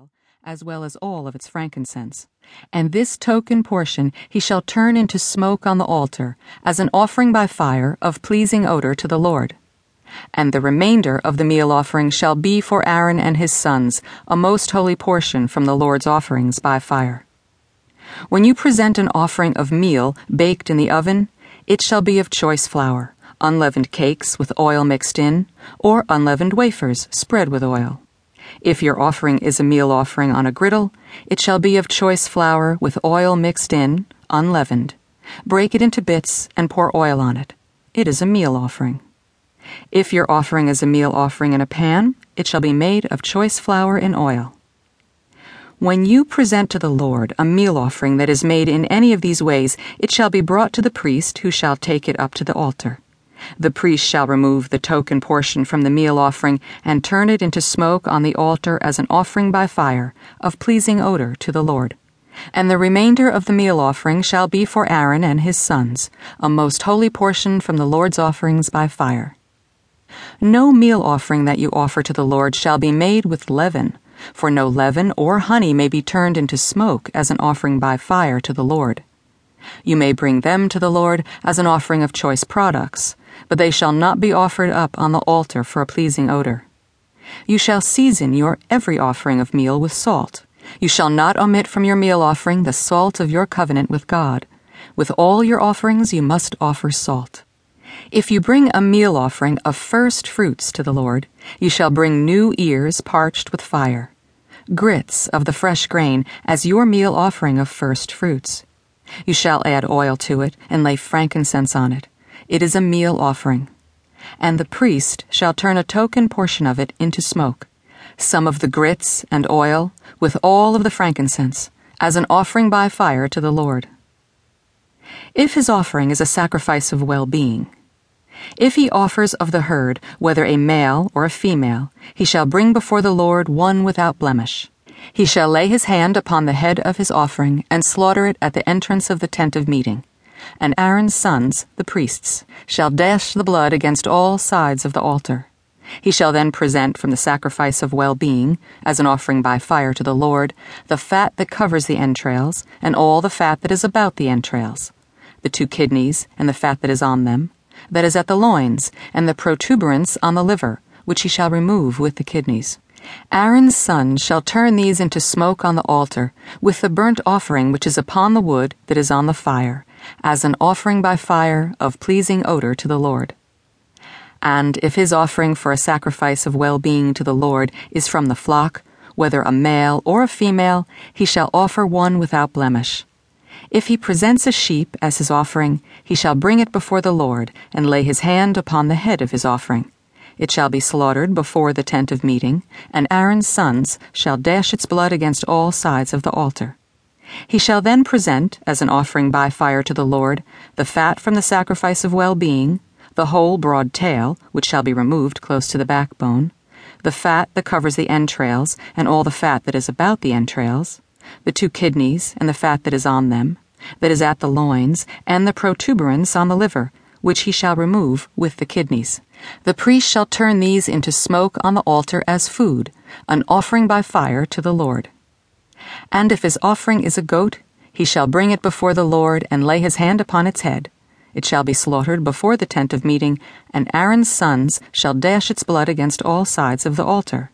oil, as well as all of its frankincense. And this token portion he shall turn into smoke on the altar, as an offering by fire of pleasing odor to the Lord. And the remainder of the meal offering shall be for Aaron and his sons, a most holy portion from the Lord's offerings by fire. When you present an offering of meal baked in the oven, it shall be of choice flour, unleavened cakes with oil mixed in, or unleavened wafers spread with oil. If your offering is a meal offering on a griddle, it shall be of choice flour with oil mixed in, unleavened. Break it into bits and pour oil on it. It is a meal offering. If your offering is a meal offering in a pan, it shall be made of choice flour in oil. When you present to the Lord a meal offering that is made in any of these ways, it shall be brought to the priest, who shall take it up to the altar. The priest shall remove the token portion from the meal offering and turn it into smoke on the altar as an offering by fire, of pleasing odor to the Lord. And the remainder of the meal offering shall be for Aaron and his sons, a most holy portion from the Lord's offerings by fire. No meal offering that you offer to the Lord shall be made with leaven for no leaven or honey may be turned into smoke as an offering by fire to the Lord. You may bring them to the Lord as an offering of choice products, but they shall not be offered up on the altar for a pleasing odor. You shall season your every offering of meal with salt. You shall not omit from your meal offering the salt of your covenant with God. With all your offerings you must offer salt. If you bring a meal offering of first fruits to the Lord, you shall bring new ears parched with fire, grits of the fresh grain as your meal offering of first fruits. You shall add oil to it and lay frankincense on it. It is a meal offering. And the priest shall turn a token portion of it into smoke, some of the grits and oil, with all of the frankincense, as an offering by fire to the Lord. If his offering is a sacrifice of well being, if he offers of the herd, whether a male or a female, he shall bring before the Lord one without blemish. He shall lay his hand upon the head of his offering and slaughter it at the entrance of the tent of meeting. And Aaron's sons, the priests, shall dash the blood against all sides of the altar. He shall then present from the sacrifice of well being, as an offering by fire to the Lord, the fat that covers the entrails, and all the fat that is about the entrails, the two kidneys, and the fat that is on them that is at the loins, and the protuberance on the liver, which he shall remove with the kidneys. Aaron's sons shall turn these into smoke on the altar, with the burnt offering which is upon the wood that is on the fire, as an offering by fire of pleasing odor to the Lord. And if his offering for a sacrifice of well being to the Lord is from the flock, whether a male or a female, he shall offer one without blemish. If he presents a sheep as his offering, he shall bring it before the Lord, and lay his hand upon the head of his offering. It shall be slaughtered before the tent of meeting, and Aaron's sons shall dash its blood against all sides of the altar. He shall then present, as an offering by fire to the Lord, the fat from the sacrifice of well being, the whole broad tail, which shall be removed close to the backbone, the fat that covers the entrails, and all the fat that is about the entrails the two kidneys and the fat that is on them, that is at the loins, and the protuberance on the liver, which he shall remove with the kidneys. The priest shall turn these into smoke on the altar as food, an offering by fire to the Lord. And if his offering is a goat, he shall bring it before the Lord and lay his hand upon its head. It shall be slaughtered before the tent of meeting, and Aaron's sons shall dash its blood against all sides of the altar.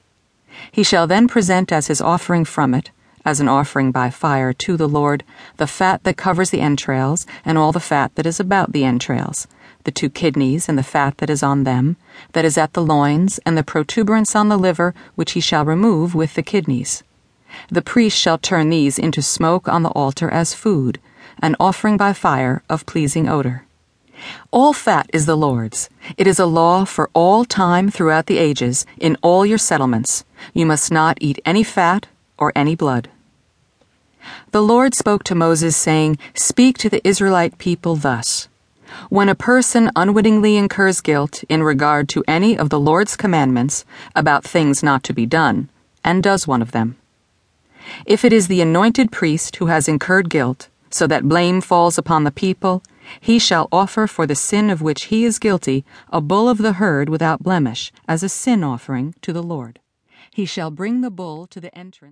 He shall then present as his offering from it as an offering by fire to the Lord, the fat that covers the entrails, and all the fat that is about the entrails, the two kidneys and the fat that is on them, that is at the loins, and the protuberance on the liver, which he shall remove with the kidneys. The priest shall turn these into smoke on the altar as food, an offering by fire of pleasing odor. All fat is the Lord's. It is a law for all time throughout the ages, in all your settlements. You must not eat any fat or any blood. The Lord spoke to Moses, saying, Speak to the Israelite people thus When a person unwittingly incurs guilt in regard to any of the Lord's commandments about things not to be done, and does one of them, if it is the anointed priest who has incurred guilt, so that blame falls upon the people, he shall offer for the sin of which he is guilty a bull of the herd without blemish, as a sin offering to the Lord. He shall bring the bull to the entrance.